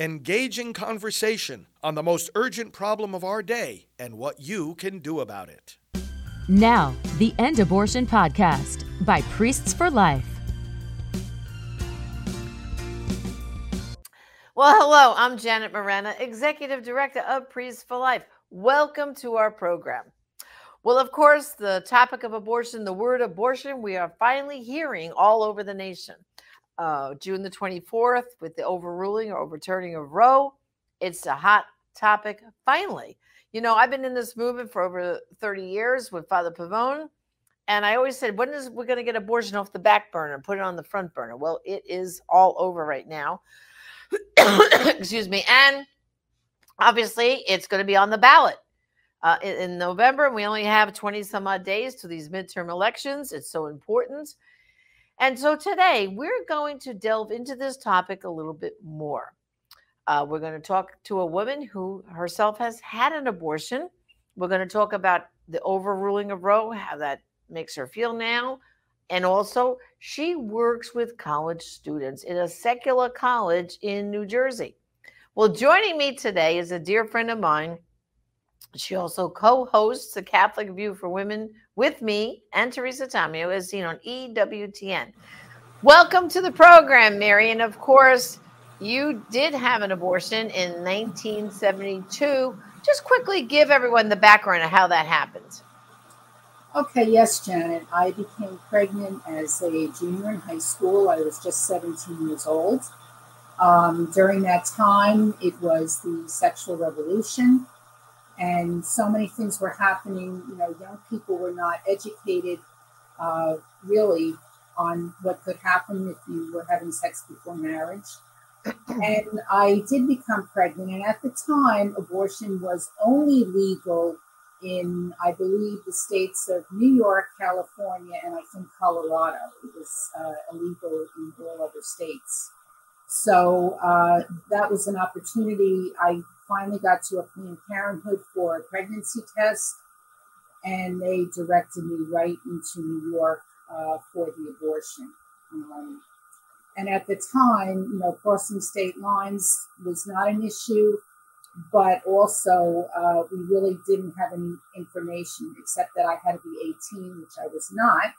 engaging conversation on the most urgent problem of our day and what you can do about it. Now, the End Abortion Podcast by Priests for Life. Well, hello, I'm Janet Morana, Executive Director of Priests for Life. Welcome to our program. Well, of course, the topic of abortion, the word abortion, we are finally hearing all over the nation. Uh, June the 24th, with the overruling or overturning of Roe, it's a hot topic finally. You know, I've been in this movement for over 30 years with Father Pavone. And I always said, when is we're going to get abortion off the back burner and put it on the front burner? Well, it is all over right now. Excuse me. And obviously, it's going to be on the ballot uh, in, in November. We only have 20 some odd days to these midterm elections. It's so important. And so today, we're going to delve into this topic a little bit more. Uh, we're going to talk to a woman who herself has had an abortion. We're going to talk about the overruling of Roe, how that makes her feel now. And also, she works with college students in a secular college in New Jersey. Well, joining me today is a dear friend of mine. She also co hosts the Catholic View for Women with me and Teresa Tomeo, as seen on EWTN. Welcome to the program, Mary. And of course, you did have an abortion in 1972. Just quickly give everyone the background of how that happened. Okay, yes, Janet. I became pregnant as a junior in high school. I was just 17 years old. Um, during that time, it was the sexual revolution, and so many things were happening. You know, young people were not educated uh, really on what could happen if you were having sex before marriage and I did become pregnant. And at the time, abortion was only legal in, I believe, the states of New York, California, and I think Colorado. It was uh, illegal in all other states. So uh, that was an opportunity. I finally got to a Planned Parenthood for a pregnancy test, and they directed me right into New York uh, for the abortion. Um, and at the time, you know, crossing state lines was not an issue, but also uh, we really didn't have any information except that I had to be 18, which I was not.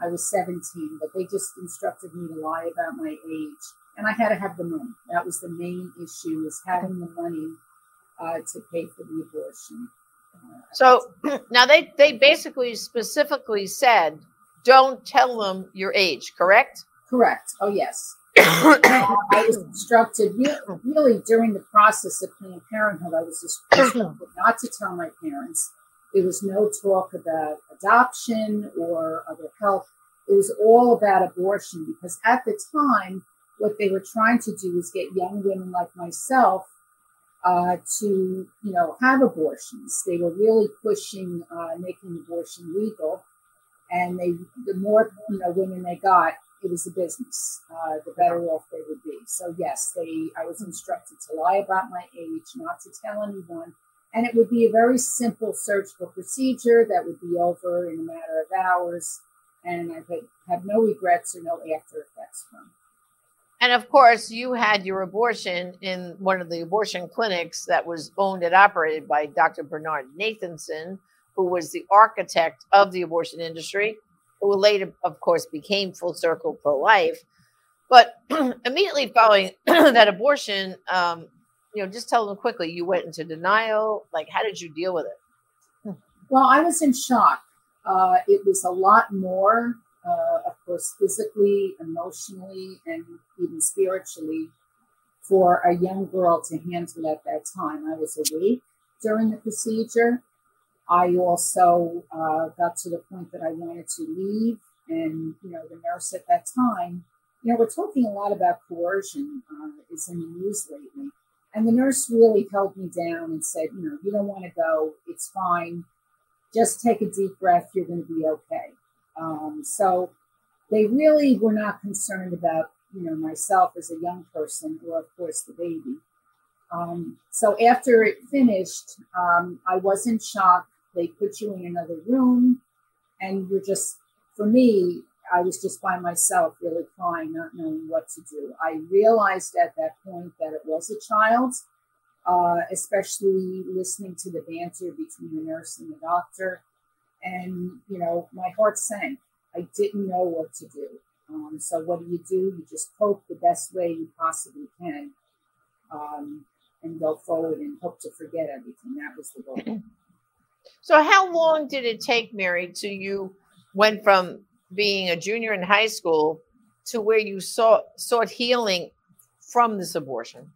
I was 17, but they just instructed me to lie about my age. And I had to have the money. That was the main issue, is having the money uh, to pay for the abortion. Uh, so now they, they basically specifically said, don't tell them your age, correct? Correct. Oh, yes. uh, I was instructed really, really, during the process of Planned Parenthood. I was instructed not to tell my parents. There was no talk about adoption or other health. It was all about abortion because at the time, what they were trying to do was get young women like myself uh, to, you know, have abortions. They were really pushing uh, making abortion legal, and they the more you know women they got, it was a business, uh, the better off they would be. So yes, they I was instructed to lie about my age, not to tell anyone, and it would be a very simple surgical procedure that would be over in a matter of hours, and I could have no regrets or no after effects from. And of course, you had your abortion in one of the abortion clinics that was owned and operated by Dr. Bernard Nathanson, who was the architect of the abortion industry who later, of course, became full circle pro life. But immediately following that abortion, um, you know, just tell them quickly, you went into denial. Like, how did you deal with it? Well, I was in shock. Uh, it was a lot more, uh, of course, physically, emotionally, and even spiritually for a young girl to handle at that time. I was awake during the procedure. I also uh, got to the point that I wanted to leave, and you know, the nurse at that time, you know, we're talking a lot about coercion uh, is in the news lately, and the nurse really held me down and said, you know, you don't want to go, it's fine, just take a deep breath, you're going to be okay. Um, so they really were not concerned about you know myself as a young person, or of course the baby. Um, so after it finished, um, I was in shock. They put you in another room, and you're just, for me, I was just by myself, really crying, not knowing what to do. I realized at that point that it was a child, uh, especially listening to the banter between the nurse and the doctor. And, you know, my heart sank. I didn't know what to do. Um, so, what do you do? You just cope the best way you possibly can um, and go forward and hope to forget everything. That was the goal. So, how long did it take, Mary, to you went from being a junior in high school to where you sought sought healing from this abortion?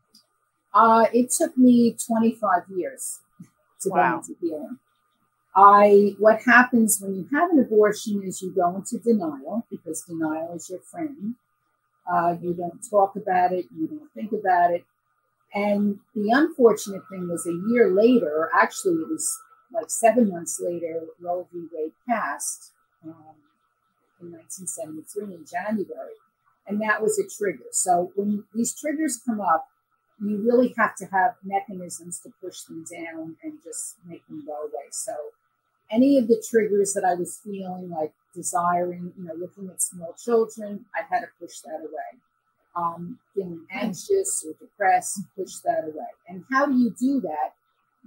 Uh, it took me 25 years to Wow. go into healing. I what happens when you have an abortion is you go into denial because denial is your friend. Uh, you don't talk about it, you don't think about it. And the unfortunate thing was a year later, actually, it was like seven months later, Roe v. Wade passed um, in 1973 in January. And that was a trigger. So when these triggers come up, you really have to have mechanisms to push them down and just make them go away. So any of the triggers that I was feeling like desiring, you know, looking at small children, I had to push that away. Um, feeling anxious or depressed, push that away. And how do you do that?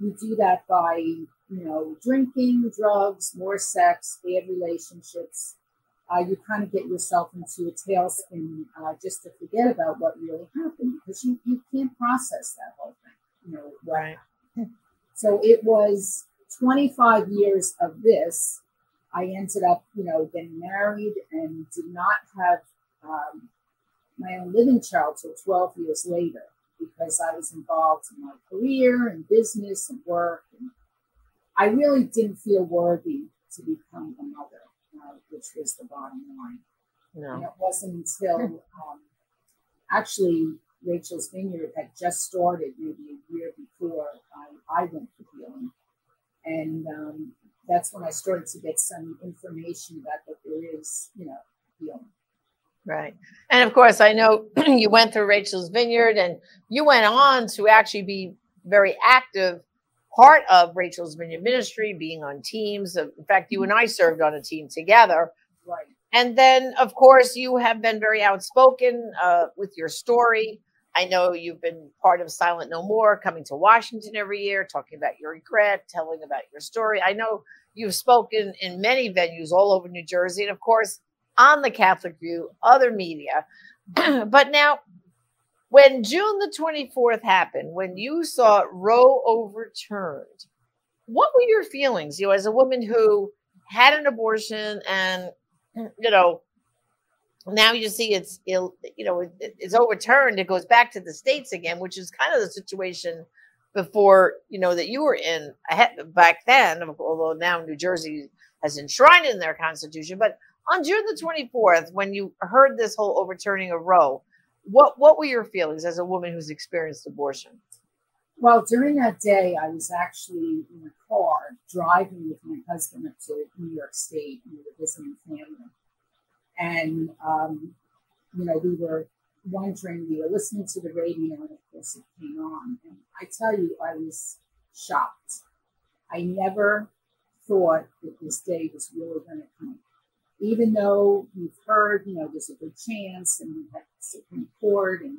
You do that by, you know, drinking, drugs, more sex, bad relationships. Uh, you kind of get yourself into a tailspin uh, just to forget about what really happened because you, you can't process that whole thing, you know, Right. so it was 25 years of this. I ended up, you know, getting married and did not have um, my own living child till 12 years later because I was involved in my career and business and work. And I really didn't feel worthy to become a mother, uh, which was the bottom line. And it wasn't until um, actually Rachel's Vineyard had just started maybe a year before I, I went for healing. And um, that's when I started to get some information about that there is, you know, healing. Right. And of course, I know you went through Rachel's Vineyard and you went on to actually be very active part of Rachel's Vineyard ministry, being on teams. In fact, you and I served on a team together. Right. And then, of course, you have been very outspoken uh, with your story. I know you've been part of Silent No More, coming to Washington every year, talking about your regret, telling about your story. I know you've spoken in many venues all over New Jersey, and of course, on the Catholic View, other media. but now, when June the 24th happened, when you saw Roe overturned, what were your feelings? You know, as a woman who had an abortion and you know, now you see it's ill, you know, it, it's overturned. It goes back to the states again, which is kind of the situation before, you know, that you were in back then, although now New Jersey has enshrined in their constitution. But on June the 24th, when you heard this whole overturning of Roe, what, what were your feelings as a woman who's experienced abortion? Well, during that day, I was actually in a car driving with my husband up to New York State. We were visiting family. And, um, you know, we were wondering, we were listening to the radio, and of course it came on. And I tell you, I was shocked. I never thought that this day was really going to come. Even though we've heard, you know, there's a good chance, and we had the Supreme Court, and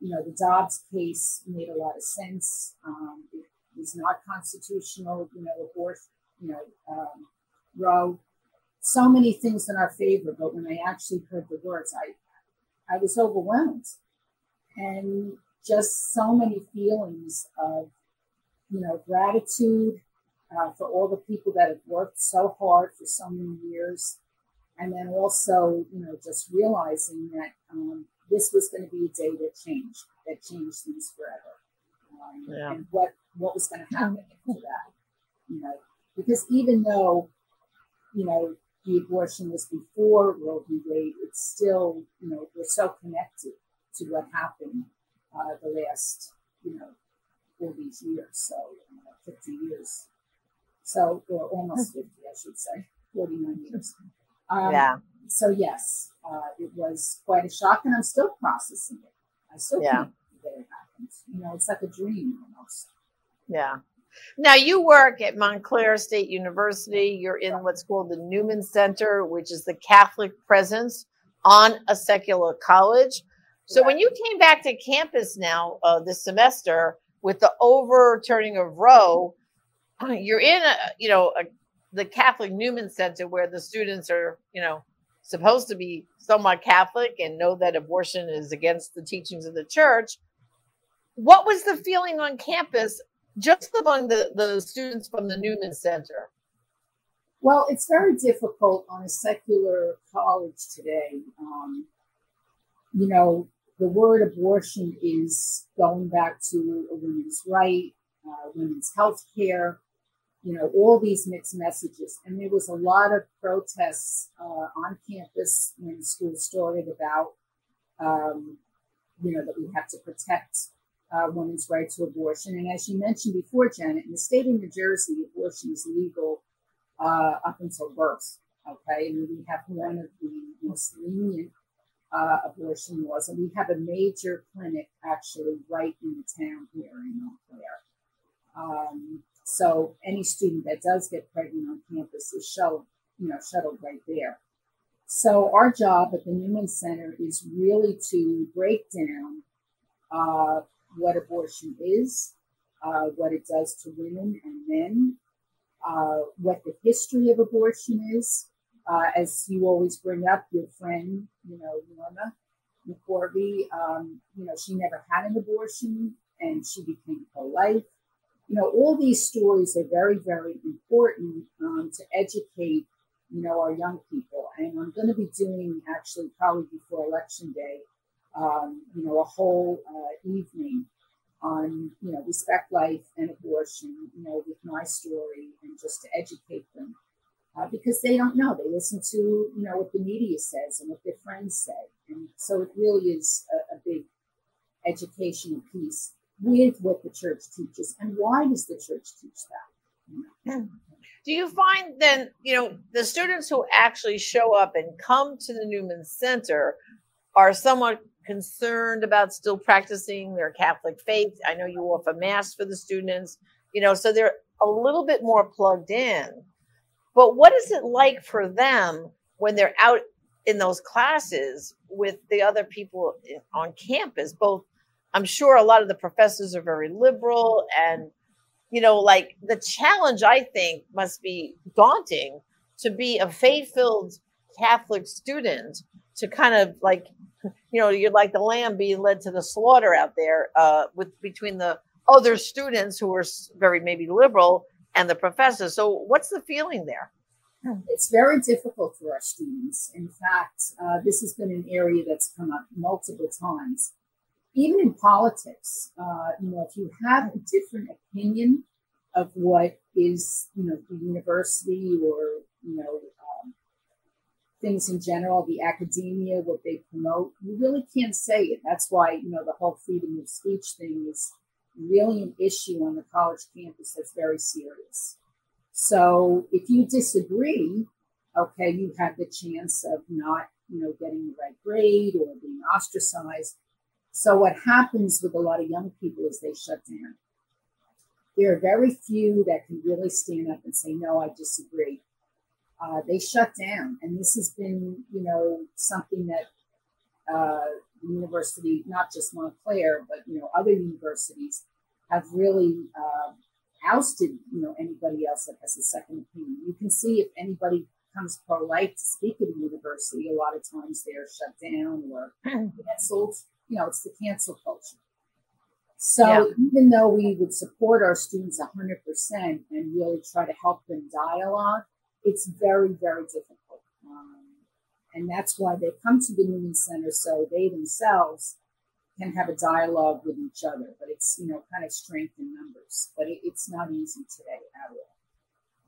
you know, the Dobbs case made a lot of sense. Um, it was not constitutional, you know, abortion, you know, um, Roe. So many things in our favor, but when I actually heard the words, I, I was overwhelmed, and just so many feelings of, you know, gratitude uh, for all the people that have worked so hard for so many years, and then also, you know, just realizing that. Um, this was going to be a day that changed, that changed things forever. Um, Yeah. And what what was going to happen after that, you know, because even though, you know, the abortion was before Roe v. Wade, it's still, you know, we're so connected to what happened uh, the last, you know, all these years, so uh, 50 years. So, or almost 50, I should say, 49 years. Um, yeah. so yes, uh, it was quite a shock, and I'm still processing it. I still Yeah. can't believe that it happened. You know, it's like a dream almost. Yeah. Now you work at Montclair State University. You're in what's called the Newman Center, which is the Catholic presence on a secular college. So when you came back to campus now uh, this semester with the overturning of Roe, you're in a you know a, the Catholic Newman Center where the students are you know supposed to be somewhat Catholic and know that abortion is against the teachings of the church. What was the feeling on campus just among the, the students from the Newman Center? Well, it's very difficult on a secular college today. Um, you know, the word abortion is going back to a woman's right, uh, women's health care, you know, all these mixed messages. And there was a lot of protests uh, on campus when school started about, um, you know, that we have to protect uh, women's right to abortion. And as you mentioned before, Janet, in the state of New Jersey, abortion is legal uh, up until birth. Okay, and we have one of the most lenient uh, abortion laws, and we have a major clinic actually right in the town here in Montclair. Um, so any student that does get pregnant on campus is shuttled, you know, shuttled right there. So our job at the Newman Center is really to break down uh, what abortion is, uh, what it does to women and men, uh, what the history of abortion is. Uh, as you always bring up, your friend, you know, Norma McCorvey, um, you know, she never had an abortion and she became pro-life. You know, all these stories are very, very important um, to educate, you know, our young people. And I'm going to be doing actually probably before election day, um, you know, a whole uh, evening on you know respect life and abortion you know with my story and just to educate them. Uh, because they don't know. They listen to you know what the media says and what their friends say. And so it really is a, a big educational piece with what the church teaches. And why does the church teach that? Do you find then you know the students who actually show up and come to the newman center are somewhat concerned about still practicing their Catholic faith. I know you offer mass for the students, you know, so they're a little bit more plugged in. But what is it like for them when they're out in those classes with the other people on campus? Both, I'm sure a lot of the professors are very liberal, and, you know, like the challenge I think must be daunting to be a faith filled Catholic student to kind of like you know, you're like the lamb being led to the slaughter out there uh, with between the other students who are very maybe liberal and the professors. So, what's the feeling there? It's very difficult for our students. In fact, uh, this has been an area that's come up multiple times. Even in politics, uh, you know, if you have a different opinion of what is, you know, the university or, you know, things in general, the academia, what they promote, you really can't say it. That's why, you know, the whole freedom of speech thing is really an issue on the college campus that's very serious. So if you disagree, okay, you have the chance of not, you know, getting the right grade or being ostracized. So what happens with a lot of young people is they shut down. There are very few that can really stand up and say, no, I disagree uh, they shut down. And this has been, you know, something that uh, the university, not just Montclair, but, you know, other universities have really uh, ousted, you know, anybody else that has a second opinion. You can see if anybody comes pro-life to speak at a university, a lot of times they're shut down or canceled. You know, it's the cancel culture. So yeah. even though we would support our students 100% and really try to help them dialogue, it's very, very difficult. Um, and that's why they come to the Newman Center so they themselves can have a dialogue with each other. But it's, you know, kind of strength in numbers. But it, it's not easy today at all.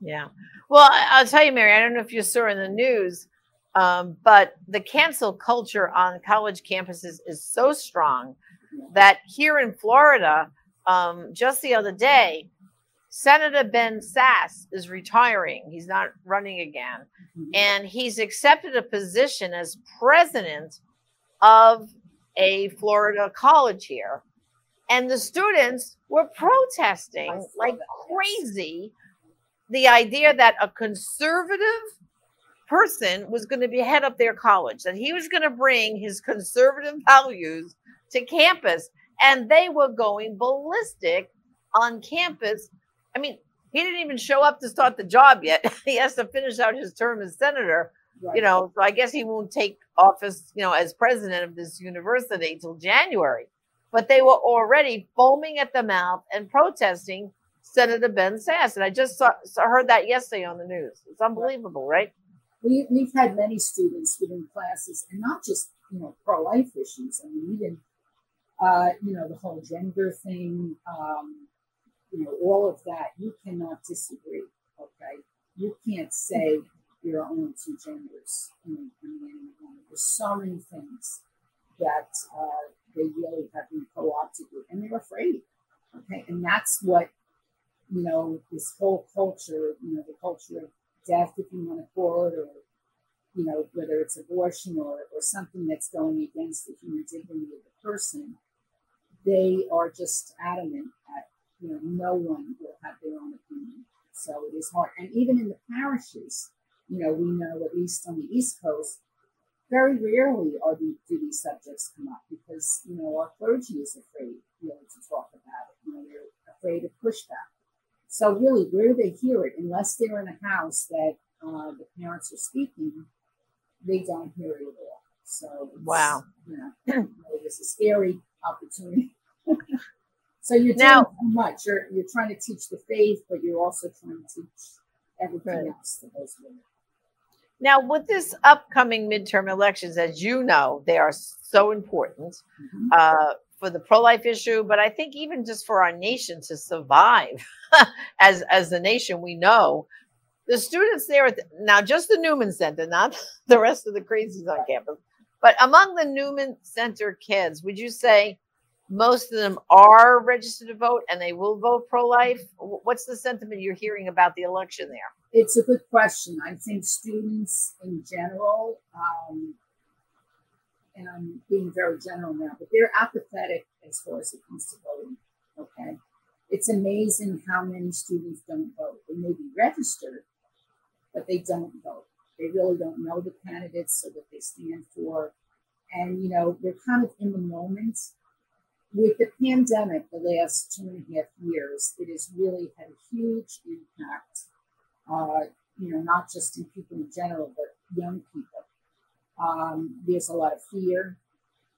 Yeah. Well, I'll tell you, Mary, I don't know if you saw in the news, um, but the cancel culture on college campuses is so strong that here in Florida, um, just the other day, Senator Ben Sasse is retiring. He's not running again. Mm-hmm. And he's accepted a position as president of a Florida college here. And the students were protesting like crazy the idea that a conservative person was going to be head of their college, that he was going to bring his conservative values to campus. And they were going ballistic on campus. I mean, he didn't even show up to start the job yet. he has to finish out his term as senator. Right. You know, so I guess he won't take office, you know, as president of this university till January. But they were already foaming at the mouth and protesting Senator Ben Sasse. And I just saw, saw heard that yesterday on the news. It's unbelievable, right? We, we've had many students within classes, and not just you know pro life issues. I mean, even uh, you know the whole gender thing. Um, you know all of that. You cannot disagree. Okay, you can't say are only two genders and woman. There's so many things that uh, they really have been co-opted with, and they're afraid. Okay, and that's what you know this whole culture. You know the culture of death, if you want to call it, or you know, whether it's abortion or, or something that's going against the human dignity of the person, they are just adamant that, you know, no one will have their own opinion. So it is hard. And even in the parishes, you know, we know, at least on the East Coast, very rarely are the, do these subjects come up because, you know, our clergy is afraid, you know, to talk about it. You know, they're afraid of pushback. So really, where do they hear it? Unless they're in a house that uh, the parents are speaking, they don't hear it at all. So wow, you know, it's a scary opportunity. so you're doing now, too much. You're you're trying to teach the faith, but you're also trying to teach everything right. else that goes with it. Now, with this upcoming midterm elections, as you know, they are so important mm-hmm. uh, for the pro-life issue, but I think even just for our nation to survive as as the nation we know, the students there at the, now just the Newman Center, not the rest of the crazies on campus, but among the Newman Center kids, would you say most of them are registered to vote and they will vote pro-life? What's the sentiment you're hearing about the election there? It's a good question. I think students in general, um, and I'm being very general now, but they're apathetic as far as it comes to voting. Okay. It's amazing how many students don't vote. They may be registered, but they don't vote. They really don't know the candidates or what they stand for. And, you know, they're kind of in the moment. With the pandemic, the last two and a half years, it has really had a huge impact, uh, you know, not just in people in general, but young people. Um, there's a lot of fear,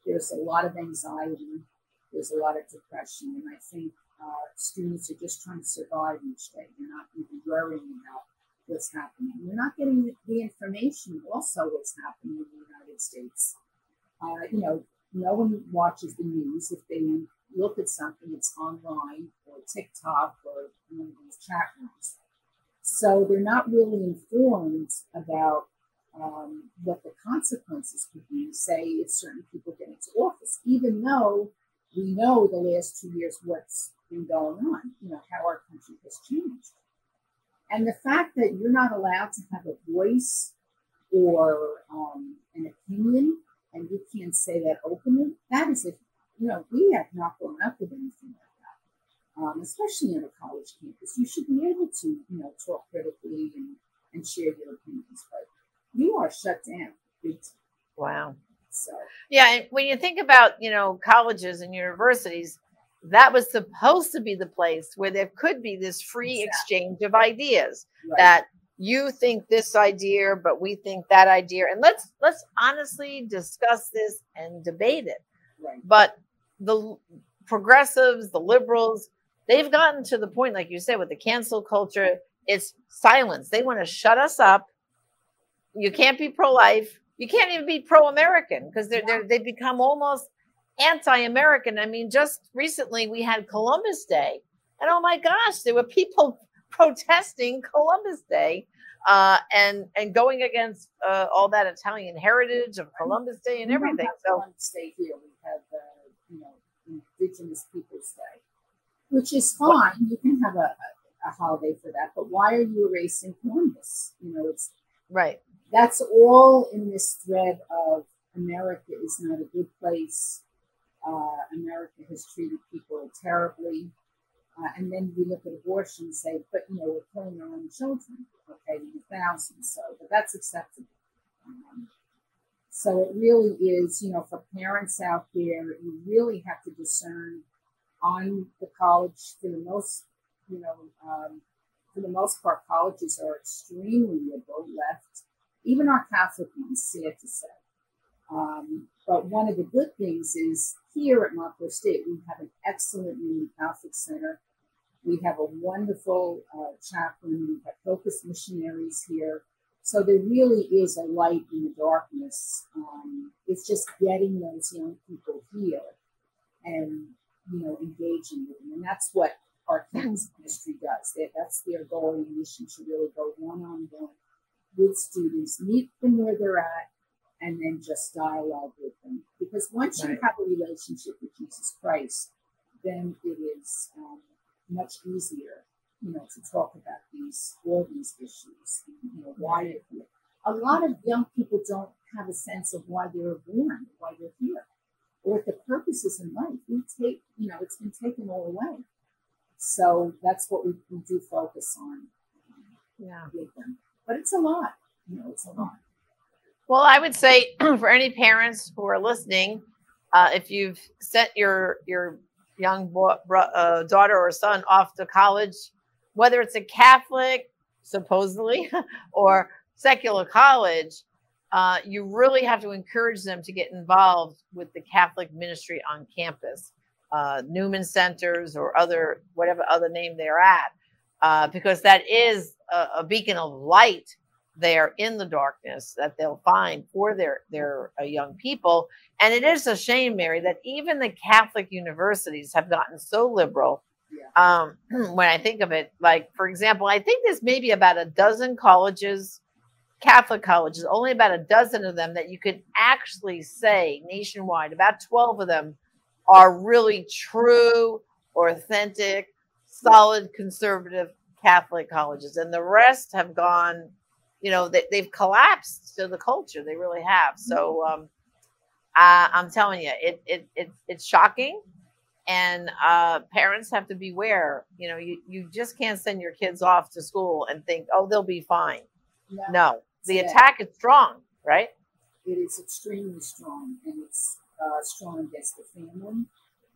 there's a lot of anxiety, there's a lot of depression. And I think uh, students are just trying to survive each day. They're not even worrying about what's happening. They're not getting the information also what's happening in the United States. Uh, you know, no one watches the news. If they look at something, it's online or TikTok or one of these chat rooms. So they're not really informed about um, what the consequences could be, say, if certain people get into office, even though we know the last two years what's been going on, you know, how our country has changed. And the fact that you're not allowed to have a voice or um, an opinion, and you can't say that openly, that is if, you know, we have not grown up with anything like that, um, especially in a college campus. You should be able to, you know, talk critically and, and share your opinions, but you are shut down. Wow. So, yeah, and when you think about, you know, colleges and universities, that was supposed to be the place where there could be this free exactly. exchange of ideas right. that you think this idea but we think that idea. And let's let's honestly discuss this and debate it. Right. but the progressives the liberals they've gotten to the point like you said with the cancel culture it's silence. They want to shut us up. You can't be pro-life. You can't even be pro-american because they're, they're they've become almost anti-American. I mean, just recently we had Columbus Day, and oh my gosh, there were people protesting Columbus Day uh, and and going against uh, all that Italian heritage of Columbus Day and everything. so Columbus Day here we have uh, you know Indigenous Peoples Day, which is fine. You can have a, a holiday for that, but why are you erasing Columbus? You know, it's right. That's all in this thread of America is not a good place uh, America has treated people terribly. Uh, and then we look at abortion and say, but you know, we're killing our own children, okay, in thousands. So, but that's acceptable. Um, so it really is, you know, for parents out there, you really have to discern on the college for the most, you know, um, for the most part, colleges are extremely liberal left. Even our Catholic ones, sad to say. Um, but one of the good things is here at Montclair State, we have an excellent Catholic Center. We have a wonderful uh, chaplain. We have got focused missionaries here. So there really is a light in the darkness. Um, it's just getting those young people here and you know engaging with them, and that's what our campus ministry does. That, that's their goal and mission to really go one on one with students, meet them where they're at, and then just dialogue with them. Because once right. you have a relationship with Jesus Christ, then it is um, much easier, you know, to talk about these all these issues. You know, why they're here. A lot of young people don't have a sense of why they were born, why they're here, or what the purpose is in life. We take, you know, it's been taken all away. So that's what we, we do focus on. Yeah. With them. But it's a lot. You know, it's a lot. Well, I would say for any parents who are listening, uh, if you've sent your your young uh, daughter or son off to college, whether it's a Catholic, supposedly, or secular college, uh, you really have to encourage them to get involved with the Catholic ministry on campus uh, Newman Centers or other whatever other name they're at, uh, because that is a, a, beacon of light there in the darkness that they'll find for their their uh, young people. And it is a shame, Mary, that even the Catholic universities have gotten so liberal. Um, when I think of it, like for example, I think there's maybe about a dozen colleges, Catholic colleges, only about a dozen of them that you could actually say nationwide. About twelve of them are really true, authentic, solid conservative Catholic colleges. And the rest have gone, you know, they, have collapsed to the culture. They really have. So um, I, I'm telling you, it, it, it, it's shocking. And uh, parents have to beware. You know, you, you just can't send your kids off to school and think, oh, they'll be fine. No, no. the yeah. attack is strong, right? It is extremely strong. And it's uh, strong against the family,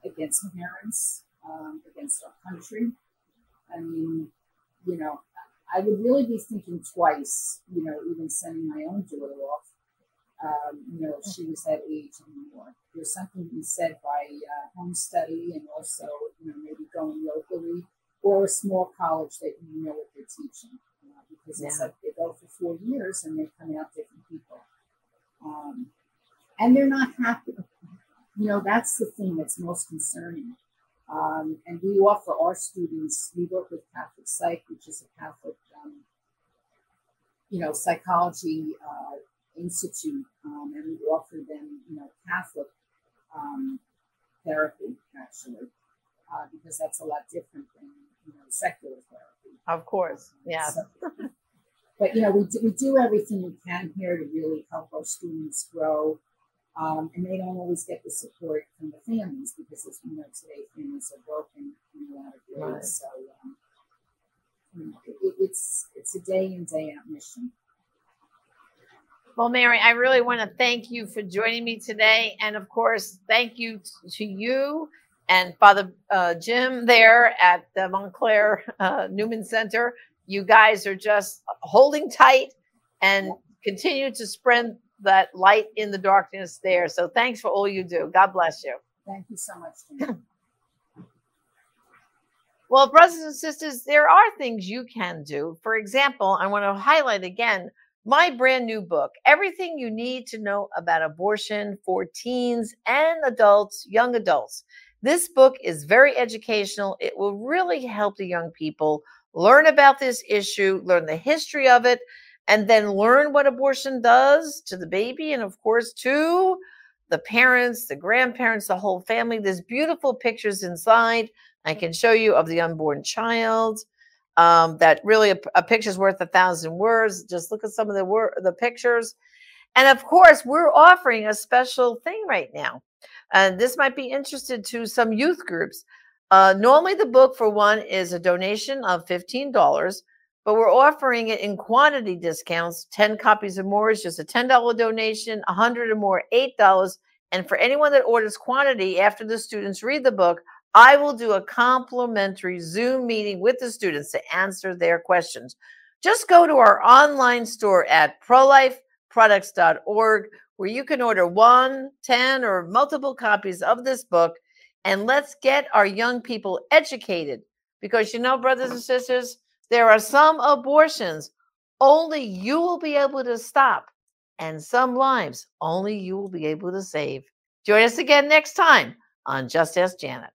against parents, um, against our country. I mean, you know, I would really be thinking twice, you know, even sending my own daughter off. Um, you know, she was that age anymore. There's something to be said by uh, home study and also, you know, maybe going locally or a small college that you know what they're teaching. Uh, because yeah. it's like they go for four years and they come out different people. Um, and they're not happy you know, that's the thing that's most concerning. Um, and we offer our students, we work with Catholic Psych, which is a Catholic, you know, psychology uh, institute, um, and we offer them, you know, Catholic um, therapy, actually, uh, because that's a lot different than, you know, secular therapy. Of course, yeah. So, but, you know, we do, we do everything we can here to really help our students grow um, and they don't always get the support from the families because, as we know today, families are broken in a lot of ways. Right. So, um, you it, it's it's a day in day out mission. Well, Mary, I really want to thank you for joining me today, and of course, thank you to you and Father uh, Jim there at the Montclair uh, Newman Center. You guys are just holding tight and continue to spread that light in the darkness there. So thanks for all you do. God bless you. Thank you so much. well, brothers and sisters, there are things you can do. For example, I want to highlight again my brand new book, Everything You Need to Know About Abortion for Teens and Adults, Young Adults. This book is very educational. It will really help the young people learn about this issue, learn the history of it, and then learn what abortion does to the baby and of course to the parents the grandparents the whole family there's beautiful pictures inside i can show you of the unborn child um, that really a, a picture's worth a thousand words just look at some of the wor- the pictures and of course we're offering a special thing right now and this might be interested to some youth groups Uh, normally, the book for one is a donation of $15, but we're offering it in quantity discounts. 10 copies or more is just a $10 donation, 100 or more, $8. And for anyone that orders quantity after the students read the book, I will do a complimentary Zoom meeting with the students to answer their questions. Just go to our online store at prolifeproducts.org where you can order one, 10, or multiple copies of this book. And let's get our young people educated because you know, brothers and sisters, there are some abortions only you will be able to stop, and some lives only you will be able to save. Join us again next time on Just Ask Janet.